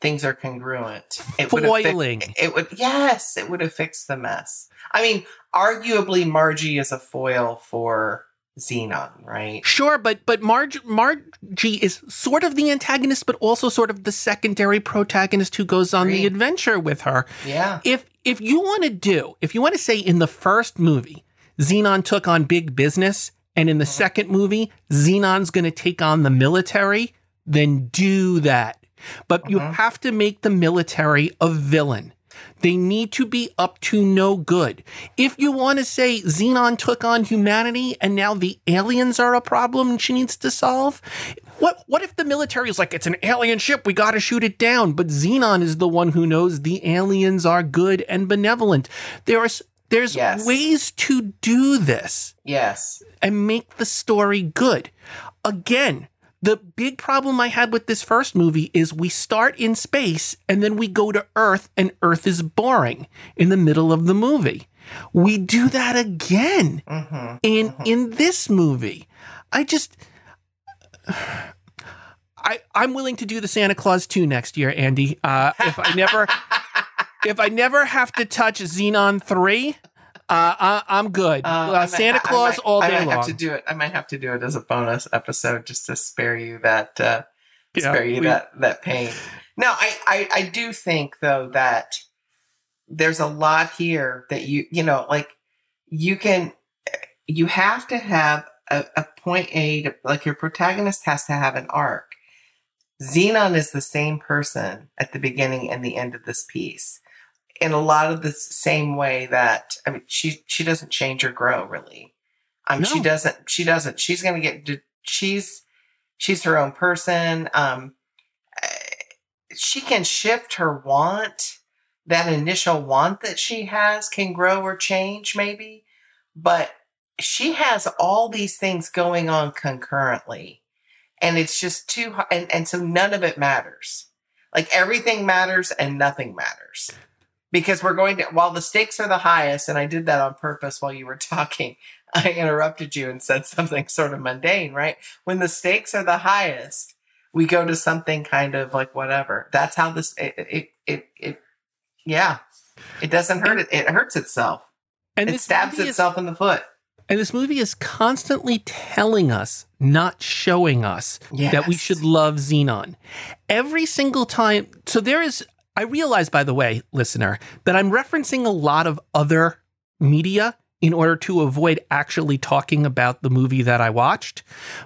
things are congruent. It would have fi- foiling. it would, yes, it would have fixed the mess. I mean, arguably, Margie is a foil for Zenon, right? Sure, but but Marge Margie is sort of the antagonist, but also sort of the secondary protagonist who goes on the adventure with her. Yeah, if if you want to do if you want to say in the first movie zenon took on big business and in the second movie zenon's going to take on the military then do that but you Mhm. have to make the military a villain they need to be up to no good. If you want to say Zenon took on humanity and now the aliens are a problem she needs to solve, what what if the military is like it's an alien ship, we got to shoot it down, but Zenon is the one who knows the aliens are good and benevolent. There's there's Yes. ways to do this yes, and make the story good. Again, the big problem I had with this first movie is we start in space and then we go to Earth and Earth is boring in the middle of the movie. We do that again hmm in in this movie. I just I I'm willing to do the Santa Clause 2 next year, Andy. Uh if I never if I never have to touch Zenon 3, uh, I, I'm good. Uh, Uh, I might- Santa I Claus might- all I day might long. have to do it. I might have to do it as a bonus episode just to spare you that uh, Yeah, spare you we- that that pain. No, I, I I do think though that there's a lot here that you you know like you can you have to have a, a point A to, like your protagonist has to have an arc. Zenon is the same person at the beginning and the end of this piece. In a lot of the same way that I mean she she doesn't change or grow really. Um she doesn't she doesn't she's going to get she's she's her own person. Um uh, she can shift her want. That initial want that she has can grow or change maybe, but she has all these things going on concurrently and it's just too and, and so none of it matters like everything matters and nothing matters because we're going to while the stakes are the highest and i did that on purpose while you were talking i interrupted you and said something sort of mundane right? When the stakes are the highest we go to something kind of like whatever. That's how this it it it, it yeah. It doesn't hurt it. It hurts itself. And it stabs movie is- itself in the foot. And this movie is constantly telling us, not showing us, that we should love Zenon. Every single time. So there is, I realize, by the way, listener, that I'm referencing a lot of other media in order to avoid actually talking about the movie that I watched.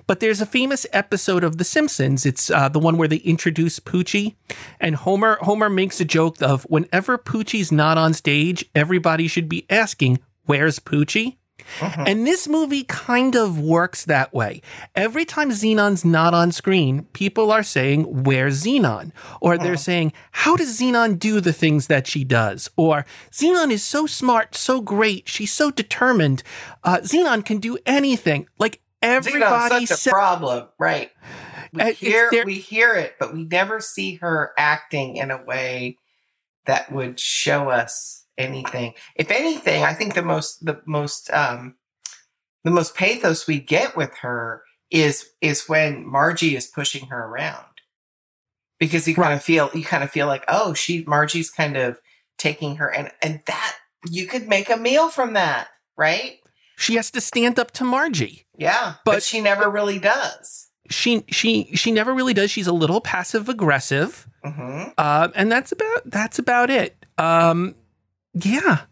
But there's a famous episode of The Simpsons. It's uh, the one where they introduce Poochie, and Homer Homer makes a joke of whenever Poochie's not on stage, everybody should be asking, "Where's Poochie?" Mhm. And this movie kind of works that way. Every time Zenon's not on screen, people are saying, Where's Zenon? Or they're saying, How does Zenon do the things that she does? Or Zenon is so smart, so great, she's so determined. Uh, Zenon can do anything. Like everybody Zenon's such a problem, right? We Uh, hear there- we hear it, but we never see her acting in a way that would show us anything. If anything, I think the most the most um the most pathos we get with her is is when Margie is pushing her around. Because you kind of feel you kind of feel like, oh, she Margie's kind of taking her and and that you could make a meal from that, right? she has to stand up to Margie. Yeah. But, But- she never really does. she she she never really does. She's a little passive aggressive, hmm uh, and that's about that's about it. Um, yeah,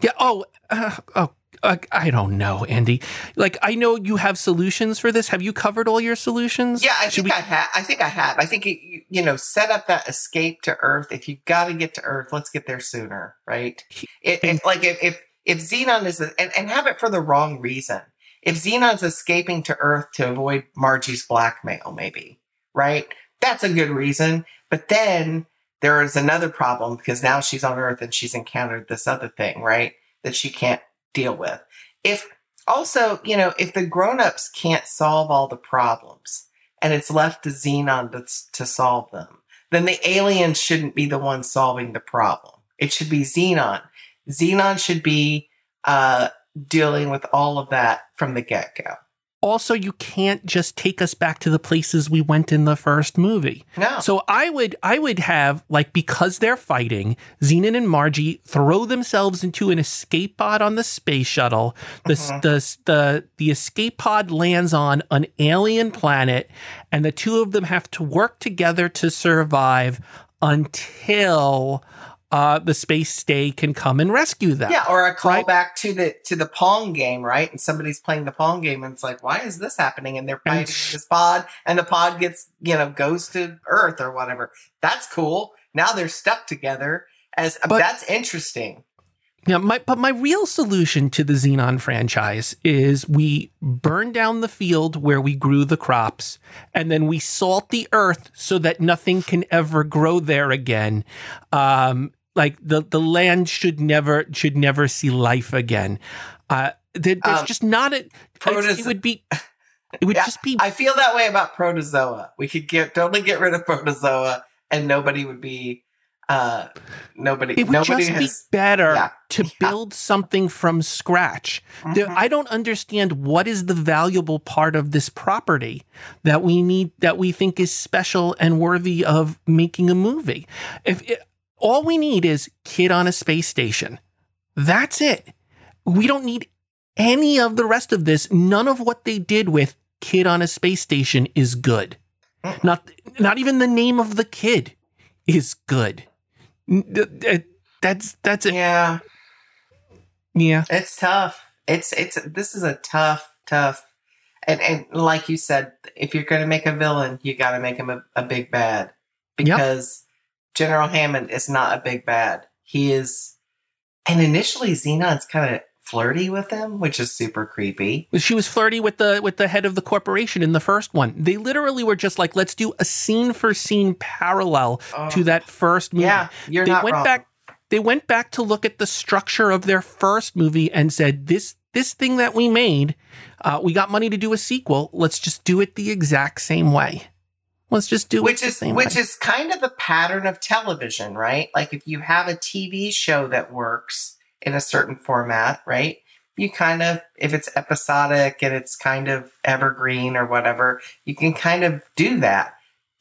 yeah. Oh, uh, oh. Uh, I don't know, Andy. Like, I know you have solutions for this. Have you covered all your solutions? Yeah, I Should think we- I have. I think I have. I think you, you know, set up that escape to Earth. If you got to get to Earth, let's get there sooner, right? It, it, like if if if Zenon is and, and have it for the wrong reason. If Zenon's escaping to Earth to avoid Margie's blackmail, maybe right? That's a good reason. But then there is another problem because now she's on Earth and she's encountered this other thing, right? That she can't deal with. If also, you know, if the grown-ups can't solve all the problems and it's left to Zenon to, to solve them, then the aliens shouldn't be the ones solving the problem. It should be Zenon. Zenon should be uh, dealing with all of that from the get-go. Also, you can't just take us back to the places we went in the first movie. No. So I would I would have like because they're fighting, Zenon and Margie throw themselves into an escape pod on the space shuttle. The Mhm. the the the escape pod lands on an alien planet, and the two of them have to work together to survive until uh, the space stay can come and rescue them. Yeah, or a Right. callback to the to the Pong game, right? And somebody's playing the Pong game, and it's like, why is this happening? And they're fighting this pod, and the pod gets you know goes to Earth or whatever. That's cool. Now they're stuck together. As But- that's interesting. Yeah, my but my real solution to the Zenon franchise is we burn down the field where we grew the crops, and then we salt the earth so that nothing can ever grow there again. Um, like the the land should never should never see life again. Uh, there, there's Um, just not a. protozo- it would be. It would Yeah, just be. I feel that way about Protozoa. We could get totally get rid of Protozoa, and nobody would be. Uh, nobody. it would nobody just has. be better yeah, to build something from scratch. There- Mhm. I don't understand what is the valuable part of this property that we need that we think is special and worthy of making a movie. If it, all we need is kid on a space station, that's it. We don't need any of the rest of this. None of what they did with kid on a space station is good. Not not even the name of the kid is good. Th- uh, That's that's it. yeah. Yeah. It's tough. It's it's this is a tough, tough, and and like you said, if you're going to make a villain, you got to make him a, a big bad because General Hammond is not a big bad. He is, and initially Zenon's kind of flirty with him, which is super creepy. She was flirty with the with the head of the corporation in the first one. They literally were just like, let's do a scene for scene parallel Oh, to that first movie. yeah, you're they not went wrong. back they went back to look at the structure of their first movie and said this this thing that we made uh, we got money to do a sequel let's just do it the exact same way let's just do which is which way. is kind of the pattern of television, right? Like if you have a TV show that works in a certain format, right? You kind of if it's episodic and it's kind of evergreen or whatever, you can kind of do that.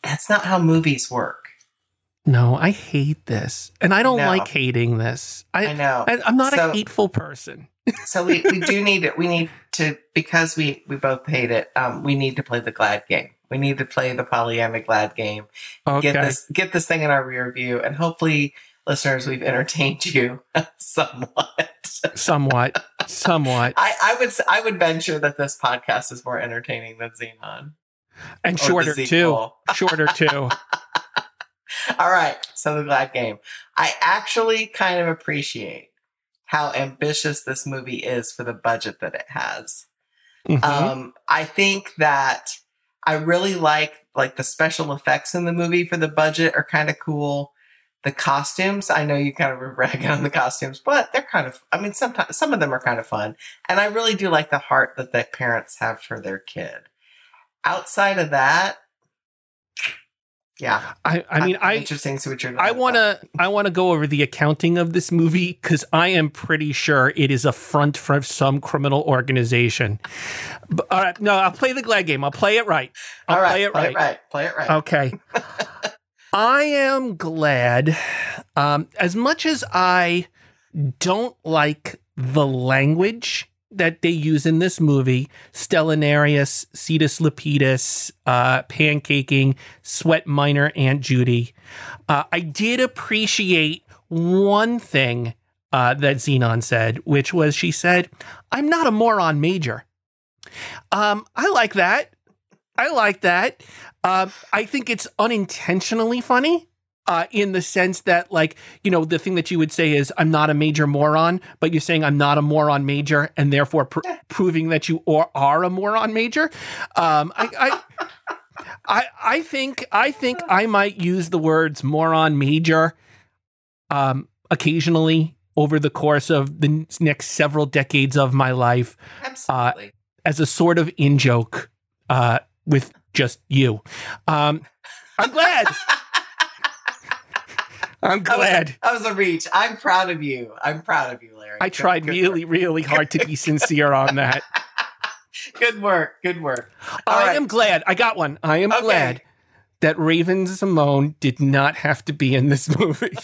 That's not how movies work. no i hate this and i don't No. like hating this I, i, know. I i'm not So- a hateful person so we, we do need it. We need to because we we both hate it. Um, we need to play the glad game. We need to play the Pollyanna glad game. okay. get this get this thing in our rear view and hopefully listeners we've entertained you somewhat. Somewhat. Somewhat. I, I would I would venture that this podcast is more entertaining than Zenon. And or shorter too. shorter too. All right, so the glad game. I actually kind of appreciate how ambitious this movie is for the budget that it has. Mhm. Um, I think that I really like like the special effects in the movie for the budget are kind of cool. The costumes, I know you kind of were ragging on the costumes, but they're kind of I mean sometimes some of them are kind of fun. And I really do like the heart that the parents have for their kid. Outside of that, yeah. I, I mean, I'm I interesting to what you're I want to I want to go over the accounting of this movie because I am pretty sure it is a front for some criminal organization. But, all right, no, I'll play the glad game. I'll play it right. I'll All right, play it play right. it right. Play it right. Okay. I am glad. Um, as much as I don't like the language that they use in this movie Stellanarius, Cetus Lepidus, uh, Pancaking, Sweat Minor, Aunt Judy. Uh, I did appreciate one thing uh, that Zenon said, which was she said, I'm not a moron major. Um, I like that. I like that. Um, I think it's unintentionally funny. Uh, in the sense that, like, you know, the thing that you would say is, I'm not a major moron, but you're saying I'm not a moron major, and therefore pr- proving that you are, are a moron major. Um, I, I, I, I think, I think I might use the words moron major, um, occasionally over the course of the next several decades of my life. Absolutely. Uh, as a sort of in joke, uh, with just you. Um, I'm glad. I'm glad. That was, was, a reach. I'm proud of you. I'm proud of you, Larry. I tried good, really, work. really hard to be sincere on that. good work. Good work. All I right. am glad. I got one. I am okay. glad that Raven-Symoné did not have to be in this movie.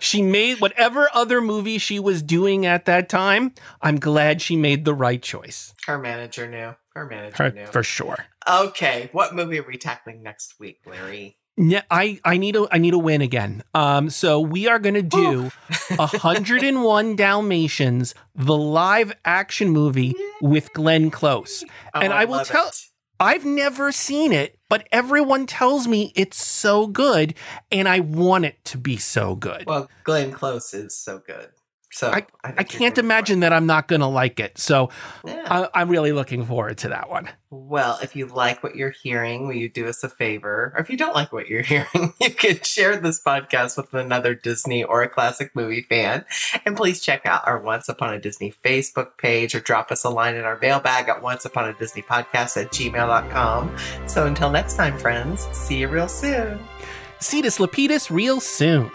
she made whatever other movie she was doing at that time. I'm glad she made the right choice. Her manager knew. Her manager Her, knew. For sure. Okay. What movie are we tackling next week, Larry? Yeah, I, I need a I need a win again. Um, so we are gonna do 101 Dalmatians, the live action movie with Glenn Close. Oh, and I, I will tell it. I've never seen it, but everyone tells me it's so good, and I want it to be so good. Well, Glenn Close is so good. So I, I, I can't imagine that I'm not going to like it. So yeah. I, am really looking forward to that one. Well, if you like what you're hearing, will you do us a favor? Or if you don't like what you're hearing, you can share this podcast with another Disney or a classic movie fan. And please check out our Once Upon a Disney Facebook page or drop us a line in our mailbag at once upon a Disney podcast at gmail.com. So until next time, friends, see you real soon. Cetus Lapidus real soon.